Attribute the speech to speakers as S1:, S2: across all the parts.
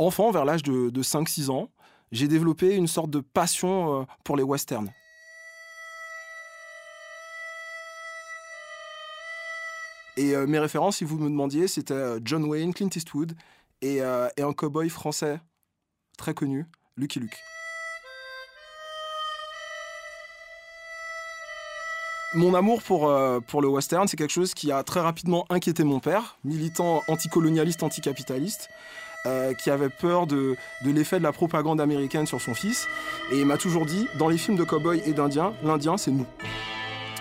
S1: Enfant, vers l'âge de, de 5-6 ans, j'ai développé une sorte de passion euh, pour les westerns. Et euh, mes références, si vous me demandiez, c'était euh, John Wayne, Clint Eastwood et, un cowboy français très connu, Lucky Luke. Mon amour pour, pour le western, c'est quelque chose qui a très rapidement inquiété mon père, militant anticolonialiste, anticapitaliste, euh, qui avait peur de, l'effet de la propagande américaine sur son fils. Et il m'a toujours dit, dans les films de cow-boys et d'indiens, l'Indien, c'est nous.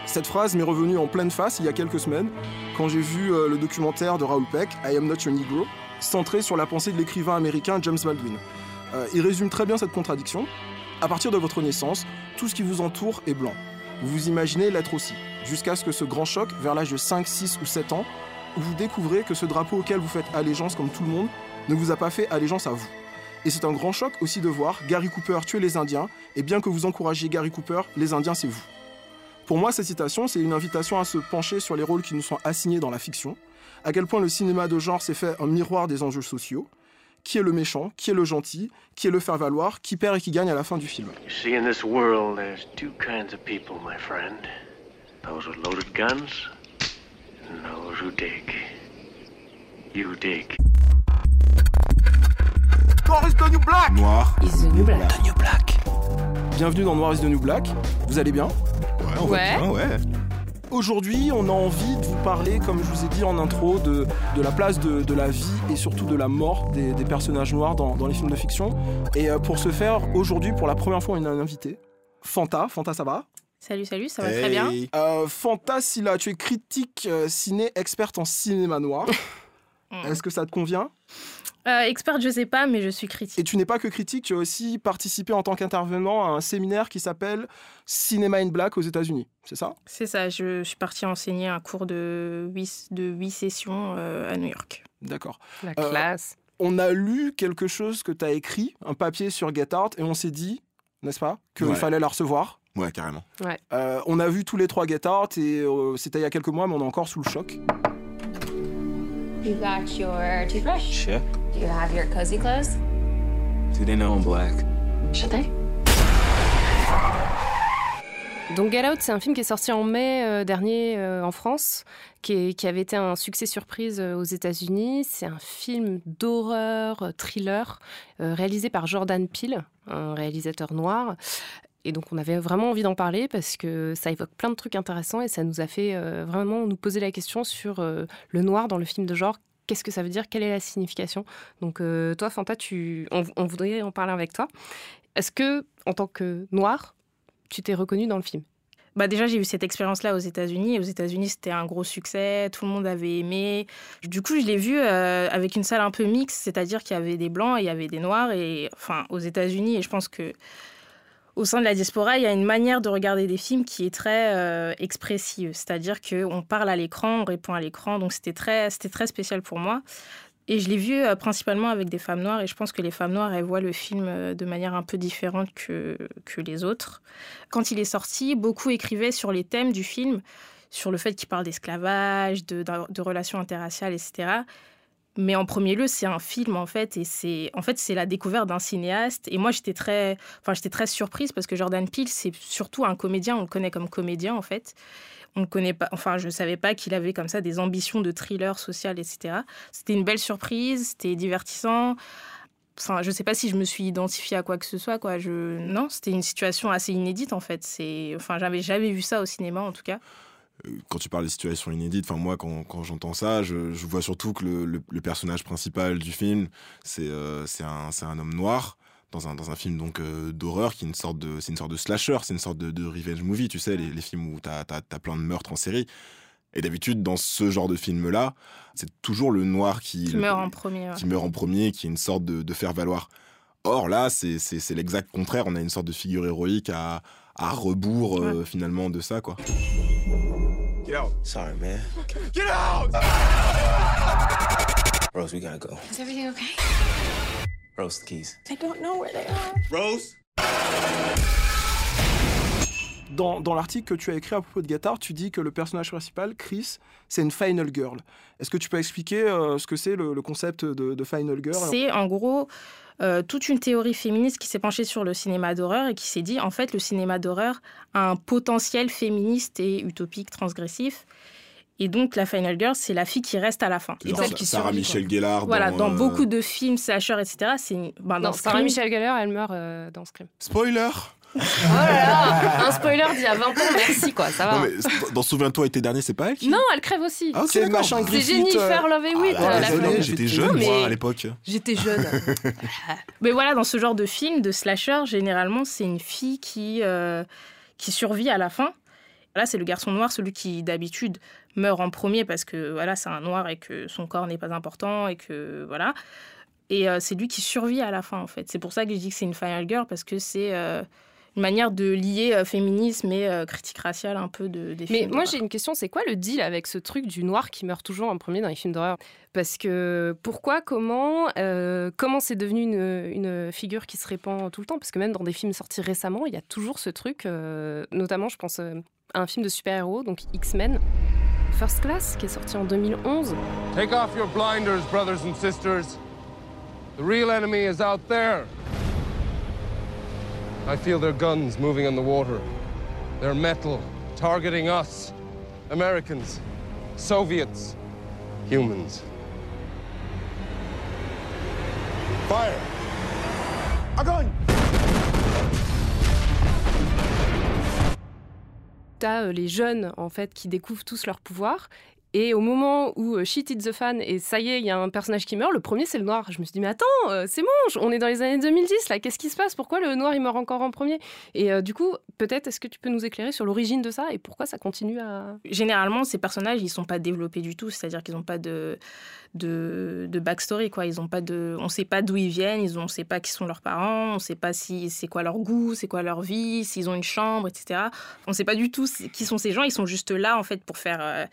S1: Cette phrase m'est revenue en pleine face il y a quelques semaines, quand j'ai vu euh, le documentaire de Raoul Peck, I Am Not Your Negro, centré sur la pensée de l'écrivain américain James Baldwin. Euh, il résume très bien cette contradiction. À partir de votre naissance, tout ce qui vous entoure est blanc. Vous vous imaginez l'être aussi, jusqu'à ce que ce grand choc, vers l'âge de 5, 6 ou 7 ans, vous découvrez que ce drapeau auquel vous faites allégeance comme tout le monde ne vous a pas fait allégeance à vous. Et c'est un grand choc aussi de voir Gary Cooper tuer les Indiens, et bien que vous encouragiez Gary Cooper, les Indiens c'est vous. Pour moi, cette citation, c'est une invitation à se pencher sur les rôles qui nous sont assignés dans la fiction, à quel point le cinéma de genre s'est fait un miroir des enjeux sociaux, qui est le méchant, qui est le gentil, qui est le faire-valoir, qui perd et qui gagne à la fin du film.
S2: In this world, there's two kinds of people, my friend. Those with loaded guns, and those who dig. You dig.
S1: Noir
S3: Is the new black.
S1: Bienvenue dans Noir is the New Black. Vous allez bien?
S4: Ouais, on va
S3: Ouais.
S4: bien, ouais.
S1: Aujourd'hui, on a envie de vous parler, comme je vous ai dit en intro, de, de la place de, de la vie et surtout de la mort des, des personnages noirs dans, dans les films de fiction. Et euh, pour ce faire, aujourd'hui, pour la première fois, on a un invité. Fanta, Fanta, ça va?
S3: Salut, salut, ça va très bien.
S1: Euh, Fanta Silla, tu es critique euh, ciné, experte en cinéma noir. Est-ce que ça te convient?
S3: Euh, experte, je sais pas, mais je suis
S1: Et
S3: critique.
S1: tu n'es pas que critique, tu as aussi participé en tant qu'intervenant à un séminaire qui s'appelle Cinema in Black aux États-Unis, c'est ça?
S3: C'est ça, je, suis partie enseigner un cours de 8, de huit sessions euh, à New York.
S1: D'accord.
S5: La
S1: Euh,
S5: classe.
S1: On a lu quelque chose que tu as écrit, un papier sur Get Out, et on s'est dit, n'est-ce pas, qu'il
S4: Ouais.
S1: fallait la recevoir.
S4: Ouais, carrément.
S1: Euh, on a vu tous les trois Get Out, et euh, c'était il y a quelques mois, mais on est encore sous le choc.
S6: You got your toothbrush?
S7: Sure.
S6: Do you have your cozy clothes?
S7: Do they know I'm black?
S6: Should they?
S5: Donc Get Out, c'est un film qui est sorti en mai euh, dernier euh, en France, qui, est- qui avait été un succès surprise euh, aux États-Unis. C'est un film d'horreur, thriller, réalisé par Jordan Peele, un réalisateur noir. Et donc on avait vraiment envie d'en parler parce que ça évoque plein de trucs intéressants et ça nous a fait euh, vraiment nous poser la question sur euh, le noir dans le film de genre. Qu'est-ce que ça veut dire? Quelle est la signification? Donc euh, toi, Fanta, tu, on, voudrait en parler avec toi. Est-ce que, en tant que noir, tu t'es reconnu dans le film?
S3: Bah déjà, j'ai eu cette expérience-là aux États-Unis. Aux États-Unis, c'était un gros succès, tout le monde avait aimé. Du coup, je l'ai vu avec une salle un peu mixte, c'est-à-dire qu'il y avait des blancs et il y avait des noirs. Et enfin, aux États-Unis, et je pense que au sein de la diaspora, il y a une manière de regarder des films qui est très euh, expressive, c'est-à-dire qu'on parle à l'écran, on répond à l'écran. Donc c'était très, très spécial pour moi. Et je l'ai vu euh, principalement avec des femmes noires, et je pense que les femmes noires, elles voient le film euh, de manière un peu différente que, que les autres. Quand il est sorti, beaucoup écrivaient sur les thèmes du film, sur le fait qu'il parle d'esclavage, de, de- de relations interraciales, etc. Mais en premier lieu, c'est un film en fait, et c'est en fait c'est la découverte d'un cinéaste. Et moi, j'étais très, enfin j'étais très surprise parce que Jordan Peele, c'est surtout un comédien. On le connaît comme comédien en fait. On ne connaît pas, enfin je savais pas qu'il avait comme ça des ambitions de thriller social, etc. C'était une belle surprise, c'était divertissant. Enfin, je sais pas si je me suis identifiée à quoi que ce soit, quoi. Je... Non, c'était une situation assez inédite, en fait. C'est... Enfin, j'avais jamais vu ça au cinéma, en tout cas.
S4: Quand tu parles de situations inédites, enfin moi quand, quand j'entends ça, je, je vois surtout que le, le- le personnage principal du film, c'est euh, un, un homme noir dans un, dans un film donc euh, d'horreur qui est une sorte de c'est une sorte de slasher, c'est une sorte de, de revenge movie, tu sais les, les films où t'as as, plein de meurtres en série. Et d'habitude dans ce genre de film là, c'est toujours le noir qui
S3: Qui meurt en premier. ouais.
S4: qui meurt en premier, qui est une sorte de, de faire valoir. Or là, c'est l'exact contraire. On a une sorte de figure héroïque à, à rebours euh, finalement de ça, quoi.
S7: Sorry, man.
S2: Get out!
S7: Rose, we gotta go.
S6: Is everything okay?
S7: Rose, the keys.
S6: I don't know where they are.
S2: Rose?
S1: Dans, dans l'article que tu as écrit à propos de Gattard, tu dis que le personnage principal, Chris, c'est une final girl. Est-ce que tu peux expliquer euh, ce que c'est le, le concept de, de final girl
S3: C'est en gros euh, toute une théorie féministe qui s'est penchée sur le cinéma d'horreur et qui s'est dit en fait le cinéma d'horreur a un potentiel féministe et utopique transgressif. Et donc la final girl, c'est la fille qui reste à la fin. Et
S5: celle qui
S4: Sarah
S5: survit,
S4: Michel Gellar.
S3: voilà, dans
S4: euh,
S3: beaucoup de films slasher, etc. C'est une- ben,
S5: Non, Sarah Michel Gellar, elle meurt euh, dans Scream.
S4: Spoiler
S5: Oh là là Un spoiler d'il y a 20 ans, merci quoi, ça va.
S4: Non, mais dans Souviens-toi été dernier, c'est pas elle qui
S5: Non, elle crève aussi.
S4: Ah, ok,
S1: C'est
S5: C'est Jennifer
S1: euh,
S5: Love Hewitt.
S4: Ah,
S5: euh,
S4: j'étais jeune, moi, à l'époque.
S5: J'étais jeune.
S3: Mais voilà, dans ce genre de film, de slasher, généralement, c'est une fille qui, euh, qui survit à la fin. Là, c'est le garçon noir, celui qui d'habitude meurt en premier parce que voilà, c'est un noir et que son corps n'est pas important et que voilà. Et euh, c'est lui qui survit à la fin, en fait. C'est pour ça que je dis que c'est une final girl parce que c'est euh, une manière de lier euh, féminisme et euh, critique raciale un peu de, des
S5: Mais
S3: films.
S5: moi, j'ai une question. C'est quoi le deal avec ce truc du noir qui meurt toujours en premier dans les films d'horreur? Parce que pourquoi, comment, euh, comment c'est devenu une, une figure qui se répand tout le temps? Parce que même dans des films sortis récemment, il y a toujours ce truc. euh, notamment, je pense euh, à un film de super-héros, donc X-Men, First Class, qui est sorti en 2011.
S8: Take off your blinders, brothers and sisters. The real enemy is out there. I feel their guns moving in the water. Their metal targeting us. Americans. Soviets. Humans.
S9: Fire! A gun!
S5: T'as euh, les jeunes en fait qui découvrent tous leur pouvoir Et au moment où euh, shit hit the fan et ça y est, il y a un personnage qui meurt, le premier c'est le noir. Je me suis dit, mais attends, euh, c'est bon, on est dans les années 2010 là, qu'est-ce qui se passe? Pourquoi le noir il meurt encore en premier? Et euh, du coup, peut-être est-ce que tu peux nous éclairer sur l'origine de ça et pourquoi ça continue à.
S3: Généralement, ces personnages, ils sont pas développés du tout. C'est-à-dire qu'ils n'ont pas de, de, de backstory, quoi. Ils ont pas de, on sait pas d'où ils viennent, ils ont, on sait pas qui sont leurs parents, on sait pas si c'est quoi leur goût, c'est quoi leur vie, s'ils ont une chambre, etc. On sait pas du tout qui sont ces gens. Ils sont juste là, en fait, pour faire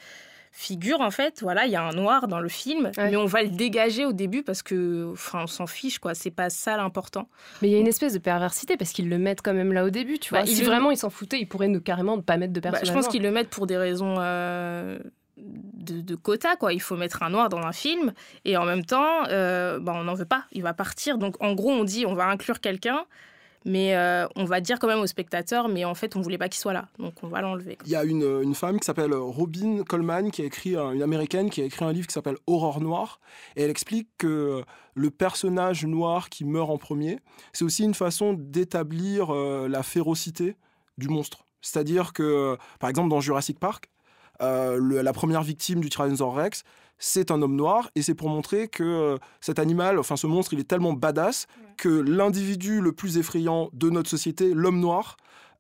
S3: figure, en fait. Voilà, il y a un noir dans le film,
S5: Ouais.
S3: mais on va le dégager au début parce que, enfin, on s'en fiche, quoi. C'est pas ça l'important.
S5: Mais il y a une espèce de perversité parce qu'ils le mettent quand même là au début, tu vois.
S3: Bah,
S5: si
S3: le-
S5: vraiment ils s'en foutaient, ils pourraient ne, carrément ne pas mettre de
S3: Bah,
S5: personnage.
S3: je pense qu'ils le mettent pour des raisons euh, de, de quota, quoi. Il faut mettre un noir dans un film et en même temps, euh, bah, on n'en veut pas. Il va partir. Donc en gros, on dit on va inclure quelqu'un, mais euh, on va dire quand même au spectateur, mais en fait, on voulait pas qu'il soit là. Donc on va l'enlever.
S1: Il y a une, une femme qui s'appelle Robin Coleman, qui a écrit, un- une américaine, qui a écrit un livre qui s'appelle Aurore Noire. Et elle explique que le personnage noir qui meurt en premier, c'est aussi une façon d'établir euh, la férocité du monstre. C'est-à-dire que, par exemple, dans Jurassic Park, euh, la première victime du Tyrannosaurus Rex, c'est un homme noir, et c'est pour montrer que euh, cet animal, enfin ce monstre, il est tellement badass que l'individu le plus effrayant de notre société, l'homme noir,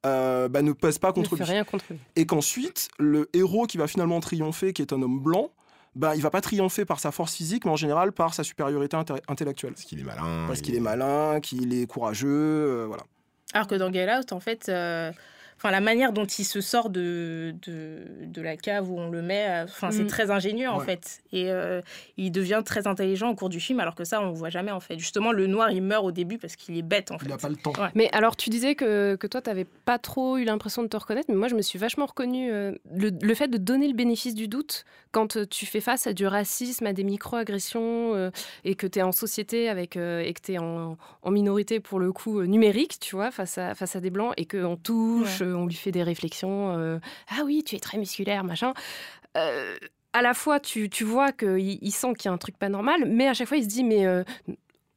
S1: euh, bah, ne pèse pas
S5: ne
S1: contre
S5: fait
S1: lui
S5: rien contre lui.
S1: et qu'ensuite le héros qui va finalement triompher, qui est un homme blanc, ben, il va pas triompher par sa force physique, mais en général par sa supériorité intellectuelle.
S4: Parce qu'il est malin.
S1: Parce
S4: il-
S1: qu'il est malin, qu'il est courageux, euh, voilà.
S3: Alors que dans Get Out, en fait, euh, enfin la manière dont il se sort de, de, de la cave où on le met, euh, enfin c'est
S5: Mm.
S3: très ingénieux en fait. Et euh, il devient très intelligent au cours du film, alors que ça on le voit jamais en fait. Justement, le noir il meurt au début parce qu'il est bête en fait.
S1: Il n'a pas le temps.
S3: Ouais.
S5: Mais alors, tu disais que, que toi, tu n'avais pas trop eu l'impression de te reconnaître, mais moi, je me suis vachement reconnue. euh, le, le fait de donner le bénéfice du doute quand tu fais face à du racisme, à des micro-agressions, euh, et que tu es en société avec, euh, et que tu es en, en minorité, pour le coup, euh, numérique, tu vois, face à, face à des blancs, et qu'on touche,
S3: Ouais.
S5: On lui fait des réflexions. euh, ah oui, tu es très musculaire, machin. Euh, à la fois, tu, tu vois qu'il il sent qu'il y a un truc pas normal, mais à chaque fois, il se dit, mais euh,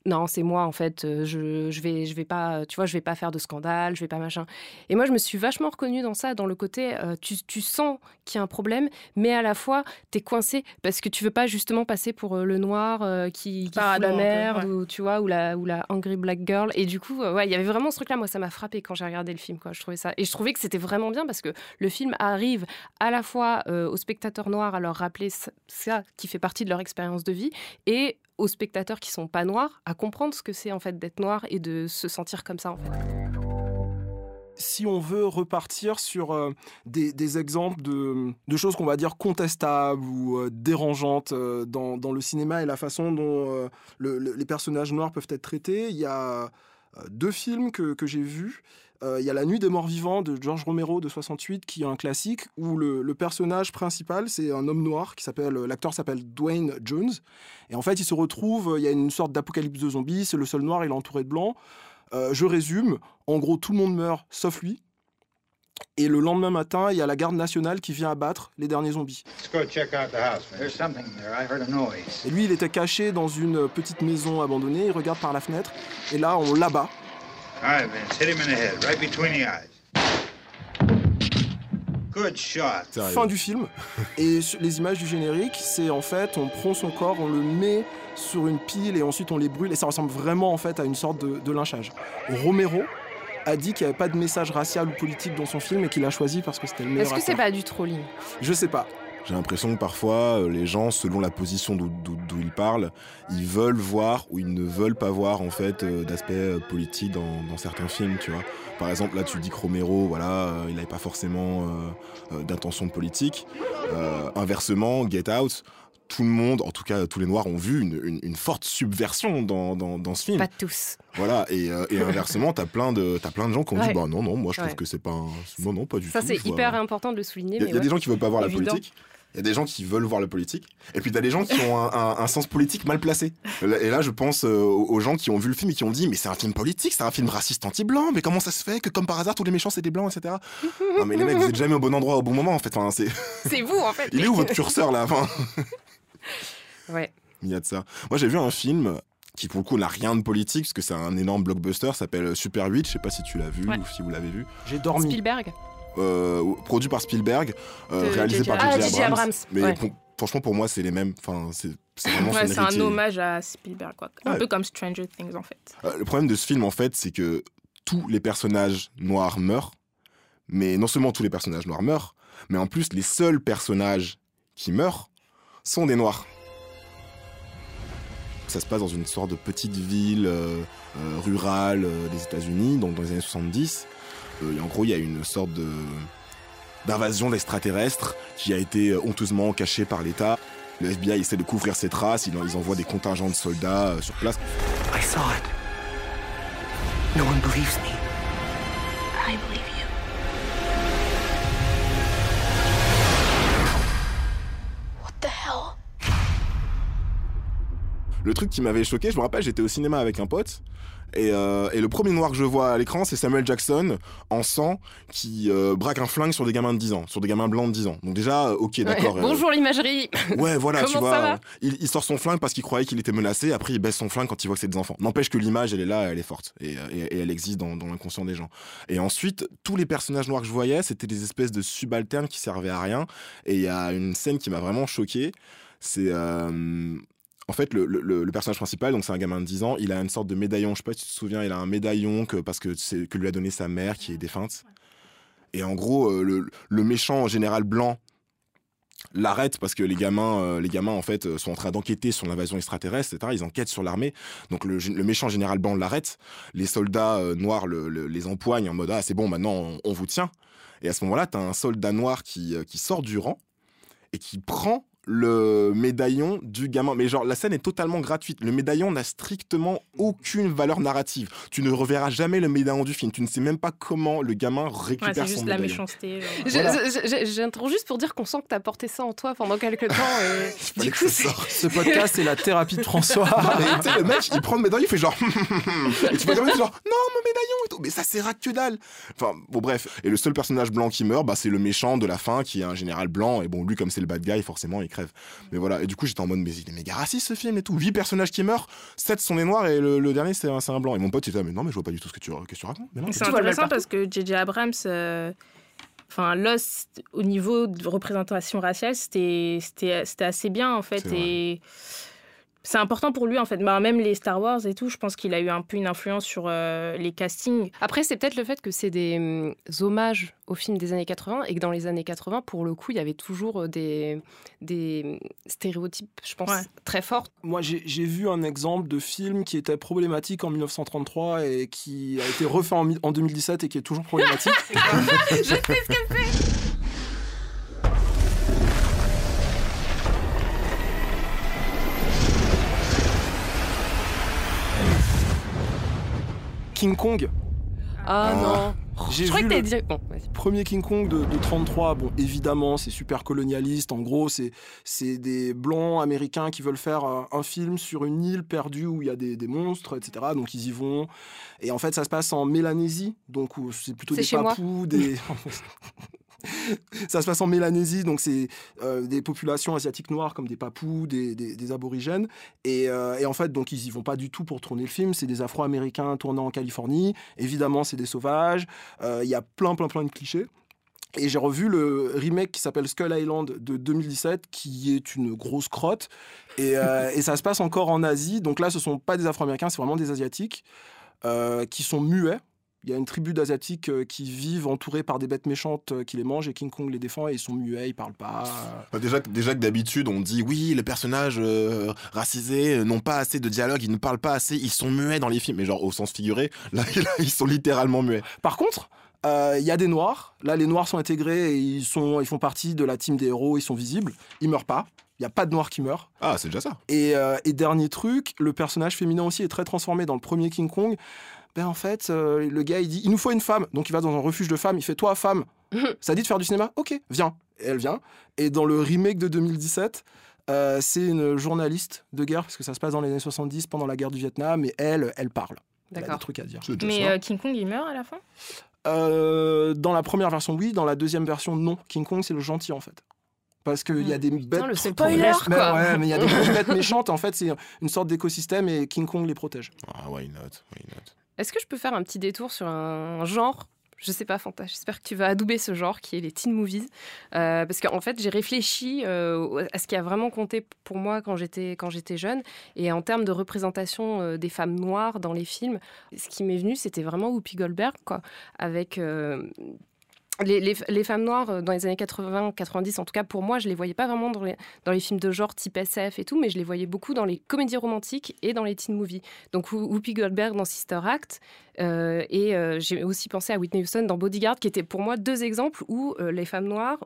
S5: non, c'est moi en fait. Je, je vais, je vais pas, tu vois, je vais pas faire de scandale, je vais pas machin. Et moi, je me suis vachement reconnue dans ça, dans le côté, euh, tu, tu sens qu'il y a un problème, mais à la fois, t'es coincé parce que tu veux pas justement passer pour le noir euh, qui, qui fout la merde,
S3: ouais.
S5: ou tu vois, ou la, ou la angry black girl. Et du coup, euh, ouais, il y avait vraiment ce truc-là. Moi, ça m'a frappé quand j'ai regardé le film, quoi. Je trouvais ça, et je trouvais que c'était vraiment bien parce que le film arrive à la fois aux spectateurs noirs à leur rappeler ça, ça qui fait partie de leur expérience de vie, et aux spectateurs qui sont pas noirs à comprendre ce que c'est en fait d'être noir et de se sentir comme ça en fait.
S1: Si on veut repartir sur euh, des, exemples de, choses qu'on va dire contestables ou euh, dérangeantes euh, dans, le cinéma et la façon dont le- le- les personnages noirs peuvent être traités, il y a deux films que, que j'ai vus. Euh, Il y a La Nuit des Morts Vivants de George Romero de 68, qui est un classique, où le, le personnage principal, c'est un homme noir, qui s'appelle, l'acteur s'appelle Dwayne Jones. Et en fait, il se retrouve, il y a une sorte d'apocalypse de zombies, c'est le seul noir, il est entouré de blancs. Euh, je résume, en gros, tout le monde meurt, sauf lui. Et le lendemain matin, il y a la garde nationale qui vient abattre les derniers zombies.
S9: Let's go check out the house. There's something there. I heard a noise.
S1: Et lui, il était caché dans une petite maison abandonnée, il regarde par la fenêtre, et là, on l'abat.
S9: All right, Vince. Hit him in the head, right between the eyes. Good shot.
S1: Fin du film. Et les images du générique, c'est en fait, on prend son corps, on le met sur une pile et ensuite on les brûle. Et ça ressemble vraiment en fait à une sorte de, de lynchage. Romero a dit qu'il n'y avait pas de message racial ou politique dans son film et qu'il a choisi parce que c'était le meilleur.
S5: Est-ce que c'est pas du trolling?
S1: Je sais pas.
S4: J'ai l'impression que parfois, euh, les gens, selon la position d'où ils parlent, ils veulent voir ou ils ne veulent pas voir en fait euh, d'aspect euh, politique dans, certains films, tu vois. Par exemple, là, tu dis que Romero, voilà, il n'avait pas forcément d'intention politique. Inversement, Get Out, tout le monde, en tout cas tous les Noirs, ont vu une, une- une forte subversion dans, dans, dans ce film.
S5: Pas tous.
S4: Voilà, et, euh, et inversement, t'as plein de t'as plein de gens qui ont dit bah non non, moi je trouve
S5: Ouais.
S4: que c'est pas un... non non pas du
S5: Ça,
S4: tout.
S5: c'est
S4: je vois-
S5: hyper important de le souligner.
S4: il y a, y des gens qui veulent pas voir
S5: Évident.
S4: la politique. Il y a des gens qui veulent voir la politique. Et puis t'as des gens qui ont un, un- un sens politique mal placé. Et là, je pense euh, aux gens qui ont vu le film et qui ont dit Mais c'est un film politique, c'est un film raciste anti-blanc, mais comment ça se fait que, comme par hasard, tous les méchants c'est des blancs, etc. non, mais les mecs, vous êtes jamais au bon endroit au bon moment, en fait. Enfin, c'est...
S5: C'est vous, en fait.
S4: Il est où votre curseur là enfin,
S5: Ouais.
S4: Il y a de ça. Moi, j'ai vu un film qui, pour le coup, n'a rien de politique, parce que c'est un énorme blockbuster, s'appelle Super 8. Je sais pas si tu l'as vu
S3: Ouais.
S4: ou si vous l'avez vu.
S1: J'ai dormi.
S5: Spielberg.
S4: Euh, produit par Spielberg, euh, réalisé par
S5: Ah,
S4: J.J.
S5: J.J.
S4: Abrams.
S5: Abrams,
S4: Mais
S5: ouais.
S4: pour- franchement, pour moi, c'est les mêmes. Enfin, c'est c'est
S3: Ouais, un hommage à Spielberg, quoi. Un
S4: Ouais.
S3: peu comme Stranger Things, en fait.
S4: Euh, le problème de ce film, en fait, c'est que tous les personnages noirs meurent. Mais non seulement tous les personnages noirs meurent, mais en plus, les seuls personnages qui meurent sont des noirs. Ça se passe dans une sorte de petite ville euh, euh, rurale euh, des États-Unis, donc dans les années 70. Euh, et en gros, il y a une sorte de d'invasion d'extraterrestres qui a été euh, honteusement cachée par l'État. Le FBI essaie de couvrir ses traces, ils, en- ils envoient des contingents de soldats euh, sur place.
S10: I saw it. No one believes me.
S6: I believe you.
S4: Le truc qui m'avait choqué, je me rappelle, j'étais au cinéma avec un pote. Et, euh, et le premier noir que je vois à l'écran, c'est Samuel Jackson en sang qui euh, braque un flingue sur des gamins de 10 ans, sur des gamins blancs de 10 ans. Donc déjà, euh, ok,
S5: Ouais.
S4: d'accord. euh,
S5: Bonjour l'imagerie.
S4: Ouais, voilà, tu vois. il, il sort son flingue parce qu'il croyait qu'il était menacé. Après, il baisse son flingue quand il voit que c'est des enfants. N'empêche que l'image, elle est là, elle est forte. Et, et- et elle existe dans, dans l'inconscient des gens. Et ensuite, tous les personnages noirs que je voyais, c'était des espèces de subalternes qui servaient à rien. Et il y a une scène qui m'a vraiment choqué. C'est. En fait, le, personnage principal, donc c'est un gamin de 10 ans, il a une sorte de médaillon. Je sais pas si tu te souviens, il a un médaillon que, parce que, que lui a donné sa mère qui est défunte. Et en gros, euh, le, méchant général blanc l'arrête parce que les gamins, euh, les gamins en fait euh, sont en train d'enquêter sur l'invasion extraterrestre, etc. Ils enquêtent sur l'armée. Donc le, méchant général blanc l'arrête. Les soldats noirs le- le- les empoignent en mode ah c'est bon maintenant on, vous tient. Et à ce moment-là, t'as un soldat noir qui sort du rang et qui prend le médaillon du gamin. Mais genre, la scène est totalement gratuite. Le médaillon n'a strictement aucune valeur narrative. Tu ne reverras jamais le médaillon du film. Tu ne sais même pas comment le gamin
S3: Ouais,
S4: récupère
S3: c'est
S4: son
S3: juste la méchanceté.
S4: Voilà.
S5: je- J'interromps juste pour dire qu'on sent que t'as porté ça en toi pendant quelques temps. et du
S4: que
S5: coup.
S1: Ce podcast, c'est la thérapie de François.
S4: Et tu le mec, il prend le médaillon, il fait genre. et tu vois genre, non, mon médaillon et tout. Mais ça sert à que dalle. Enfin, bon, bref. Et le seul personnage blanc qui meurt, bah, c'est le méchant de la fin, qui est un général blanc. Et bon, lui, comme c'est le bad guy, forcément, il crève. Mais voilà. Et du coup, j'étais en mode, mais il est méga raciste ce film et tout. Huit personnages qui meurent, sept sont des noirs et le, le dernier, c'est un, c'est un blanc. Et mon pote, il était là, mais non, mais je vois pas du tout ce que tu, que tu racontes.
S3: C'est intéressant parce que J.J. Abrams, euh, enfin, Lost, au niveau de représentation raciale, c'était c'était- c'était assez bien, en fait.
S4: Vrai.
S3: C'est important pour lui, en fait. Bah, même les Star Wars et tout, je pense qu'il a eu un peu une influence sur euh, les castings.
S5: Après, c'est peut-être le fait que c'est des hum, hommages aux films des années 80 et que dans les années 80, pour le coup, il y avait toujours euh, des, des hum, stéréotypes, je pense,
S3: Ouais.
S5: très forts.
S1: Moi, j'ai vu un exemple de film qui était problématique en 1933 et qui a été refait en, en 2017 et qui est toujours problématique.
S5: je sais ce qu'elle fait
S1: King Kong.
S5: Ah, non.
S1: J'ai
S5: Je crois que t'as dit. Bon,
S1: premier King Kong de, de 33. Bon, évidemment, c'est super colonialiste. En gros, c'est c'est des blancs américains qui veulent faire un, un film sur une île perdue où il y a des, des monstres, etc. Donc ils y vont. Et en fait, ça se passe en Mélanésie, donc c'est plutôt
S5: C'est
S1: des papous, des. Ça se passe en Mélanésie, donc c'est euh, des populations asiatiques noires comme des papous, des, aborigènes. Et, euh, et en fait, donc ils y vont pas du tout pour tourner le film. C'est des Afro-Américains tournant en Californie. Évidemment, c'est des sauvages. Euh, Il y a plein, plein, plein de clichés. Et j'ai revu le remake qui s'appelle Skull Island de 2017, qui est une grosse crotte. Et, et ça se passe encore en Asie. Donc là, ce sont pas des Afro-Américains, c'est vraiment des Asiatiques qui sont muets. Il y a une tribu d'Asiatiques euh, qui vivent entourés par des bêtes méchantes euh, qui les mangent et King Kong les défend et ils sont muets, ils parlent pas.
S4: Bah, déjà, que- déjà que d'habitude, on dit oui, les personnages euh, racisés euh, n'ont pas assez de dialogue, ils ne parlent pas assez, ils sont muets dans les films, mais genre au sens figuré, là, là, ils sont littéralement muets.
S1: Par contre, euh, il y a des noirs. Là, les noirs sont intégrés et ils, sont, ils font partie de la team des héros, ils sont visibles. Ils meurent pas. Il n'y a pas de noirs qui meurent.
S4: Ah, c'est déjà ça.
S1: Et, euh, et dernier truc, le personnage féminin aussi est très transformé dans le premier King Kong. Ben en fait, euh, le gars il dit il nous faut une femme, donc il va dans un refuge de femmes, il fait toi femme, ça dit de faire du cinéma, ok, viens. Et elle vient. Et dans le remake de 2017, euh, c'est une journaliste de guerre parce que ça se passe dans les années 70 pendant la guerre du Vietnam, et elle, elle parle. Elle a des trucs à dire.
S3: Mais euh, King Kong, il meurt à la fin?
S1: Euh, dans la première version, oui. Dans la deuxième version, non. King Kong, c'est le gentil, en fait. Parce qu'il y a des bêtes.
S5: le
S1: trop
S5: spoiler, quoi.
S1: ouais, mais il y a des bêtes méchantes. En fait, c'est une sorte d'écosystème et King Kong les protège.
S4: Ah, why not, why not?
S5: Est-ce que je peux faire un petit détour sur un genre? Je sais pas, Fanta, j'espère que tu vas adouber ce genre qui est les teen movies. Euh, parce qu'en fait, j'ai réfléchi euh, à ce qui a vraiment compté pour moi quand j'étais, quand j'étais jeune. Et en termes de représentation euh, des femmes noires dans les films, ce qui m'est venu, c'était vraiment Whoopi Goldberg, quoi. Avec. Les, femmes noires euh, dans les années 80-90, en tout cas pour moi, je les voyais pas vraiment dans les, films de genre type SF et tout, mais je les voyais beaucoup dans les comédies romantiques et dans les teen movies. Donc Who- Whoopi Goldberg dans Sister Act, euh, et euh, j'ai aussi pensé à Whitney Houston dans Bodyguard, qui étaient pour moi deux exemples où les femmes noires,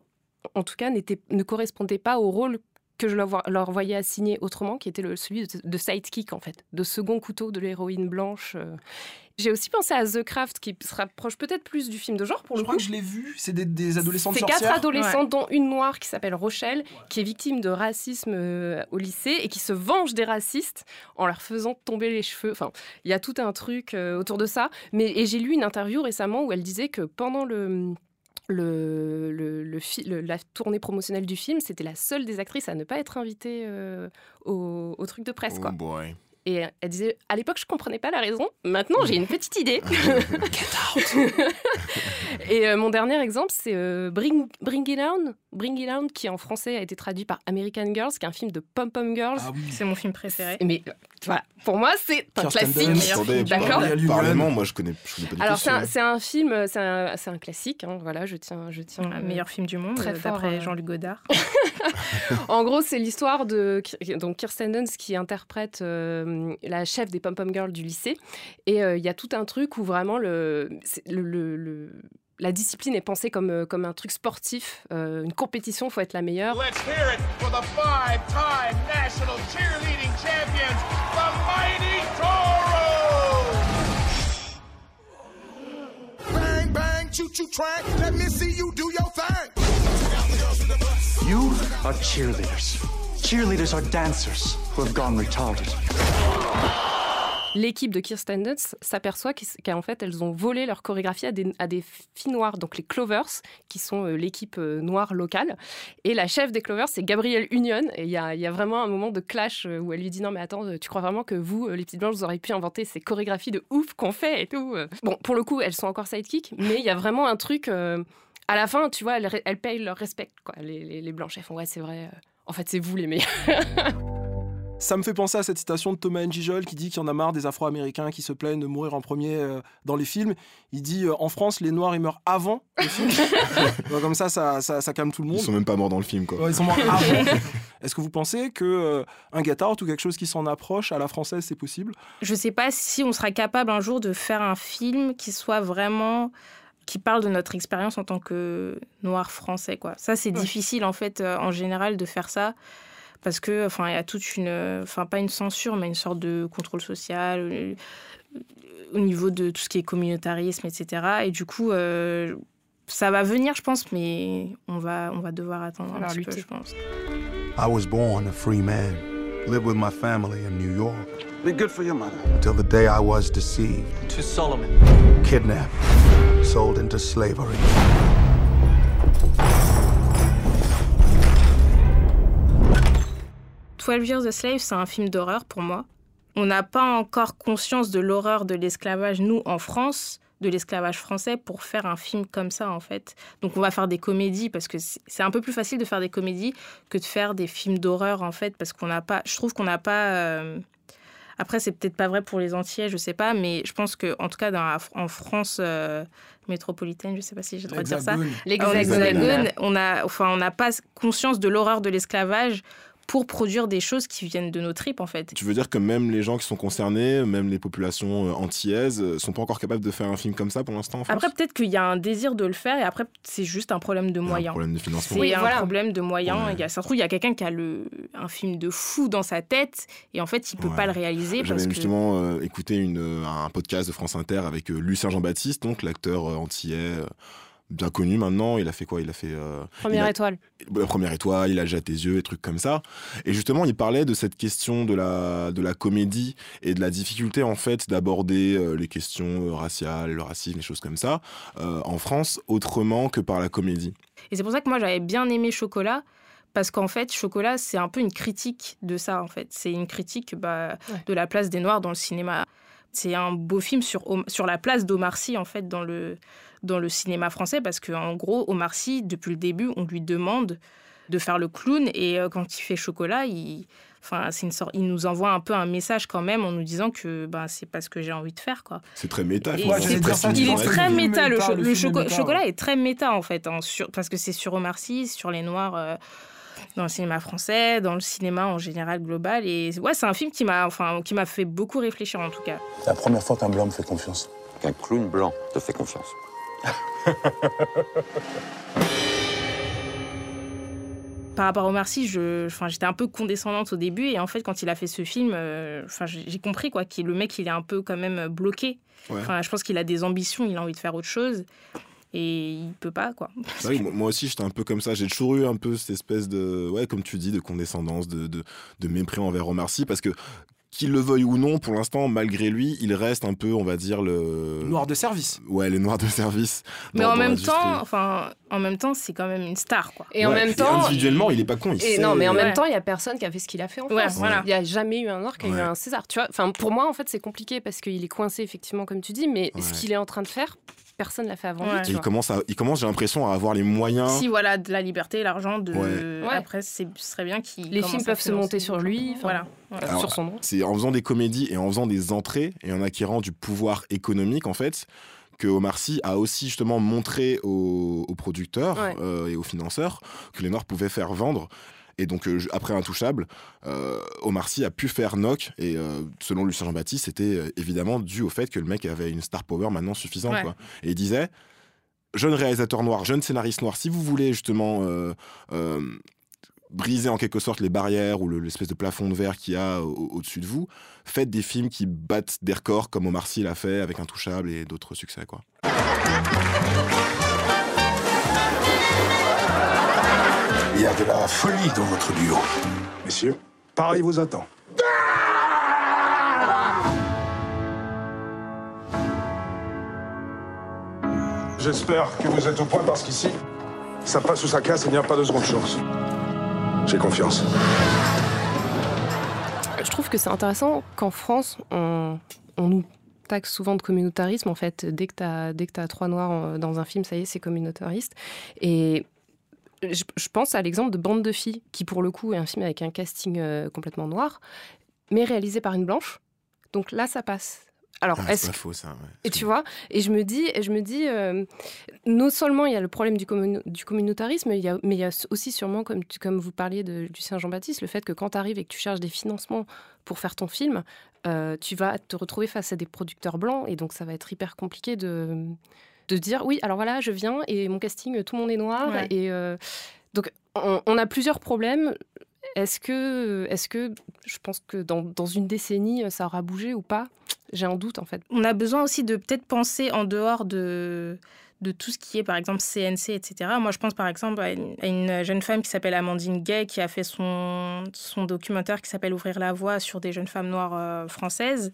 S5: en tout cas, ne correspondaient pas au rôle que je leur, vo- leur voyais assigné autrement, qui était le, celui de, de sidekick, en fait, de second couteau de l'héroïne blanche. euh. J'ai aussi pensé à The Craft, qui se rapproche peut-être plus du film de genre, pour
S1: Je
S5: le
S1: crois
S5: coup.
S1: que je l'ai vu. C'est des, des adolescentes
S5: C'est quatre
S1: sorcières.
S5: adolescentes, dont une noire qui s'appelle Rochelle, qui est victime de racisme euh, au lycée et qui se venge des racistes en leur faisant tomber les cheveux. Enfin, il y a tout un truc euh, autour de ça. Mais et j'ai lu une interview récemment où elle disait que pendant le le, le- le la tournée promotionnelle du film, c'était la seule des actrices à ne pas être invitée euh, au, au truc de presse.
S4: Oh
S5: Quoi.
S4: boy.
S5: Et elle disait, à l'époque, je comprenais pas la raison. Maintenant, j'ai une petite idée. Et euh, mon dernier exemple, c'est euh, Bring, Bring It On, Bring It On, qui en français a été traduit par American Girls, qui est un film de pom-pom girls.
S1: Ah oui.
S3: C'est mon film préféré.
S5: Mais voilà, pour moi, c'est un
S1: Kirsten
S5: classique. D'accord.
S4: parlez-moi, moi je connais, je connais pas du
S5: Alors,
S4: tout
S5: c'est un, film, c'est un, classique. hein, voilà, je tiens, je tiens.
S3: Un
S5: euh,
S3: meilleur film du monde,
S5: très fort,
S3: d'après
S5: euh,
S3: Jean-Luc Godard.
S5: En gros, c'est l'histoire de donc Kirsten Dunst qui interprète euh, la chef des pom pom girls du lycée. Et euh, il y a tout un truc où vraiment le, le- le- le- la discipline est pensée comme, euh, comme un truc sportif, euh, une compétition, faut être la meilleure.
S11: Let's hear it for the five-time national cheerleading champions, the Mighty Toros!
S12: Bang, bang, choo choo train. Let me see you do your thing.
S10: You are cheerleaders. Cheerleaders are dancers who have gone retarded.
S5: L'équipe de Kirsten Dunst s'aperçoit qu'en fait, elles ont volé leur chorégraphie à des, filles noires, donc les Clovers, qui sont euh, l'équipe euh, noire locale. Et la chef des Clovers, c'est Gabrielle Union. Et il y a, vraiment un moment de clash euh, où elle lui dit Non, mais attends, tu crois vraiment que vous, les petites blanches, vous auriez pu inventer ces chorégraphies de ouf qu'on fait et tout. Bon, pour le coup, elles sont encore sidekick, mais il y a vraiment un truc. à la fin, tu vois, elles, payent leur respect. Quoi. Les, blanches, elles font Ouais, c'est vrai. en fait, c'est vous les meilleurs.
S1: Ça me fait penser à cette citation de Thomas Njijol qui dit qu'il y en a marre des Afro-Américains qui se plaignent de mourir en premier euh, dans les films. Il dit euh, en France, les Noirs ils meurent avant le film. Donc, Comme ça, ça, ça, ça calme tout le monde.
S4: Ils sont même pas morts dans le film, quoi.
S1: Ouais, ils sont morts avant. Est-ce que vous pensez que euh, un Get Out ou quelque chose qui s'en approche à la française, c'est possible?
S3: Je sais pas si on sera capable un jour de faire un film qui soit vraiment qui parle de notre expérience en tant que noir français quoi. Ça c'est difficile en fait euh, en général de faire ça parce que enfin il y a toute une enfin pas une censure mais une sorte de contrôle social euh, au niveau de tout ce qui est communautarisme, etc. Et du coup, euh, ça va venir, je pense, mais on va, on va devoir attendre un
S5: Alors,
S3: petit peu, je pense.
S12: I was born a free man, lived with my family in New York
S10: Be good for your mother.
S12: until the day I was deceived,
S10: To Solomon.
S12: kidnapped, sold into slavery.
S3: « 12 Years a Slave, c'est un film d'horreur pour moi. On n'a pas encore conscience de l'horreur de l'esclavage, nous, en France, de l'esclavage français, pour faire un film comme ça, en fait. Donc, on va faire des comédies, parce que c'est un peu plus facile de faire des comédies que de faire des films d'horreur, en fait, parce qu'on n'a pas... Je trouve qu'on n'a pas... euh, Après, c'est peut-être pas vrai pour les Antillais, je sais pas, mais je pense que, en tout cas, dans en France euh, métropolitaine, je sais pas si j'ai le droit de dire ça,
S1: L'Hexagone.
S3: on a, enfin, on n'a pas conscience de l'horreur de l'esclavage pour produire des choses qui viennent de nos tripes, en fait.
S4: Tu veux dire que même les gens qui sont concernés, même les populations euh, antillaises, euh, sont pas encore capables de faire un film comme ça pour l'instant en France?
S3: Après, peut-être qu'il y a un désir de le faire, et après, c'est juste un problème de
S4: Il y a un
S3: moyens.
S4: problème de financement.
S3: C'est
S5: Oui,
S3: un
S5: voilà.
S3: problème de moyens.
S4: Ouais.
S3: Il y a, ça se trouve, il y a quelqu'un qui a le, un film de fou dans sa tête, et en fait, il peut
S4: Ouais.
S3: pas le réaliser parce
S4: J'avais
S3: que...
S4: justement euh, écouté une, un podcast de France Inter avec euh, Lucien Jean-Baptiste, donc l'acteur euh, antillais euh, bien connu maintenant. Il a fait quoi? Il a fait euh,
S5: Première
S4: a-
S5: étoile.
S4: la première étoile, il a déjà tes yeux, et trucs comme ça. Et justement, il parlait de cette question de la, de la comédie et de la difficulté en fait d'aborder euh, les questions euh, raciales, le racisme, les choses comme ça euh, en France autrement que par la comédie.
S3: Et c'est pour ça que moi, j'avais bien aimé Chocolat. Parce qu'en fait, Chocolat, c'est un peu une critique de ça, en fait. C'est une critique bah,
S5: Ouais.
S3: de la place des Noirs dans le cinéma. C'est un beau film sur, sur la place d'Omar Sy, en fait, dans le, dans le cinéma français. Parce qu'en gros, Omar Sy, depuis le début, on lui demande de faire le clown. Et euh, quand il fait Chocolat, il, enfin, c'est une sorte, il nous envoie un peu un message quand même en nous disant que bah, c'est pas ce que j'ai envie de faire, quoi.
S4: C'est très méta.
S3: C'est
S4: très
S1: ça,
S3: il est très méta, le,
S1: méta,
S3: cho-
S1: le
S3: le
S1: film est
S3: choco-
S1: méta,
S3: chocolat
S1: ouais.
S3: est très méta en fait, hein, sur- parce que c'est sur Omar Sy, sur les Noirs euh, dans le cinéma français, dans le cinéma en général global. Et ouais, c'est un film qui m'a enfin, qui m'a fait beaucoup réfléchir en tout cas.
S10: La première fois qu'un blanc me fait confiance.
S13: Qu'un clown blanc te fait confiance.
S3: Par rapport à Omar Sy, je, enfin, j'étais un peu condescendante au début et en fait quand il a fait ce film, euh, enfin, j'ai j'ai compris quoi, que le mec il est un peu quand même bloqué.
S4: Ouais.
S3: Enfin, je pense qu'il a des ambitions, il a envie de faire autre chose et il peut pas quoi.
S4: Vrai que moi- aussi, j'étais un peu comme ça. J'ai toujours eu un peu cette espèce de, ouais, comme tu dis, de condescendance, de, de, de mépris envers Omar Sy, parce que qu'il le veuille ou non, pour l'instant, malgré lui, il reste un peu, on va dire, le.
S1: Noir de service.
S4: Ouais, les noirs de service.
S3: Mais
S4: dans-
S3: en
S4: dans
S3: même temps, enfin, en même temps, c'est quand même une star quoi.
S5: Et en
S4: Ouais,
S5: même temps.
S4: Individuellement, il est pas con. Il
S5: Et
S4: sait-
S5: non, mais en
S3: Ouais.
S5: même temps, il y a personne qui a fait ce qu'il a fait en
S3: Ouais,
S5: France.
S3: voilà.
S5: Il n'y a jamais eu un Noir qui a eu un César. Tu vois, enfin, pour moi, en fait, c'est compliqué parce qu'il est coincé, effectivement, comme tu dis, mais
S4: Ouais.
S5: ce qu'il est en train de faire, personne l'a fait avant
S3: Ouais.
S5: lui.
S4: Et
S5: tu
S4: il commence, à, il commence, j'ai l'impression, à avoir les moyens.
S3: Si voilà de la liberté, l'argent, de
S4: Ouais.
S5: Ouais.
S3: après c'est ce serait bien qu'il
S5: Les films peuvent se monter sur lui,
S3: Voilà. Ouais.
S4: Alors,
S5: sur son nom.
S4: C'est en faisant des comédies et en faisant des entrées et en acquérant du pouvoir économique, en fait, que Omar Sy a aussi justement montré aux, aux producteurs
S5: Ouais.
S4: euh, et aux financeurs que les Noirs pouvaient faire vendre. Et donc, euh, après Intouchable, euh, Omar Sy a pu faire Knock. Et euh, selon Lucien Jean-Baptiste, c'était euh, évidemment dû au fait que le mec avait une star power maintenant suffisante.
S3: Ouais.
S4: quoi. Et il disait jeune réalisateur noir, jeune scénariste noir, si vous voulez justement briser en quelque sorte les barrières ou le- l'espèce de plafond de verre qu'il y a au- au-dessus de vous, faites des films qui battent des records comme Omar Sy l'a fait avec Intouchable et d'autres succès. quoi.
S12: Il y a de la folie dans votre duo. Messieurs, Paris vous attend. J'espère que vous êtes au point parce qu'ici, ça passe ou ça casse et il n'y a pas de seconde chance. J'ai confiance.
S5: Je trouve que c'est intéressant qu'en France, on, on nous taxe souvent de communautarisme. En fait, dès que tu as, dès que as trois noirs en- dans un film, ça y est, c'est communautariste. Et je, je pense à l'exemple de Bande de filles, qui pour le coup est un film avec un casting euh, complètement noir, mais réalisé par une blanche. Donc là, ça passe. Alors,
S4: Ah,
S5: est-ce
S4: c'est pas faux ça. ouais.
S5: et tu vois, et je me dis, je me dis, euh, non seulement il y a le problème du, commun- du communautarisme, il y a- mais il y a aussi sûrement, comme, tu- comme vous parliez de, du Saint-Jean-Baptiste, le fait que quand tu arrives et que tu cherches des financements pour faire ton film, euh, tu vas te retrouver face à des producteurs blancs, et donc ça va être hyper compliqué de, de dire, oui, alors voilà, je viens, et mon casting, tout le monde est noir,
S3: Ouais.
S5: et euh, donc on, on a plusieurs problèmes. Est-ce que, est que, je pense que dans, dans, une décennie, ça aura bougé ou pas? J'ai un doute en fait.
S3: On a besoin aussi de peut-être penser en dehors de, de tout ce qui est, par exemple, CNC, etc. Moi, je pense, par exemple, à une, jeune femme qui s'appelle Amandine Gay, qui a fait son, son documentaire qui s'appelle Ouvrir la voie sur des jeunes femmes noires euh, françaises,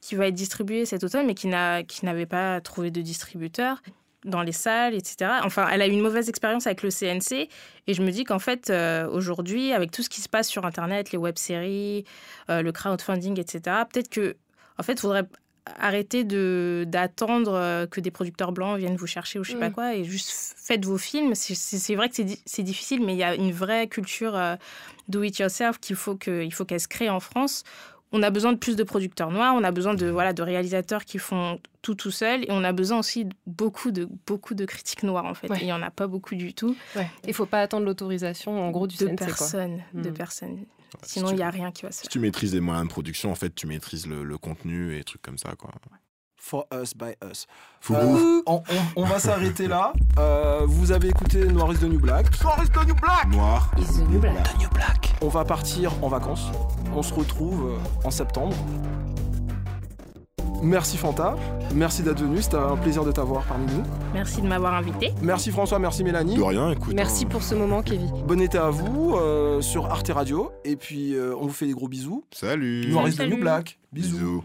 S3: qui va être distribué cet automne, mais qui n'avait pas trouvé de distributeur dans les salles, etc. Enfin, elle a eu une mauvaise expérience avec le CNC. Et je me dis qu'en fait, euh, aujourd'hui, avec tout ce qui se passe sur Internet, les web-séries, euh, le crowdfunding, etc., peut-être que, en fait, il faudrait arrêter de d'attendre euh, que des producteurs blancs viennent vous chercher ou je sais pas mm. quoi et juste faites vos films. C'est vrai que c'est difficile, mais il y a une vraie culture do it yourself qu'il faut qu'il faut qu'elle se crée en France on a besoin de plus de producteurs noirs, on a besoin de voilà de réalisateurs qui font tout tout seuls et on a besoin aussi de beaucoup de beaucoup de critiques noires en fait. il y en a pas beaucoup du tout.
S5: Il faut pas attendre l'autorisation en gros du
S3: de
S5: CNC,
S3: personnes, de hmm. personnes. Sinon il n'y a rien qui va se faire.
S4: Si tu maîtrises les moyens de production, en fait, tu maîtrises le, contenu et trucs comme ça quoi.
S1: For Us by Us. Euh, on, va s'arrêter là. Euh, vous avez écouté Noir is the New Black.
S11: Noir is the New Black.
S4: Noir
S5: is the New Black.
S1: On va partir en vacances. On se retrouve euh, en septembre. Merci Fanta, merci d'être venu, c'était un plaisir de t'avoir parmi nous.
S3: Merci de m'avoir invité.
S1: Merci François, merci Mélanie.
S4: De rien, écoute.
S5: Merci
S4: hein.
S5: pour ce moment Kevin.
S1: Bon été à vous sur Arte Radio et puis on vous fait des gros bisous.
S4: Salut.
S1: Noir is the New Black. bisous.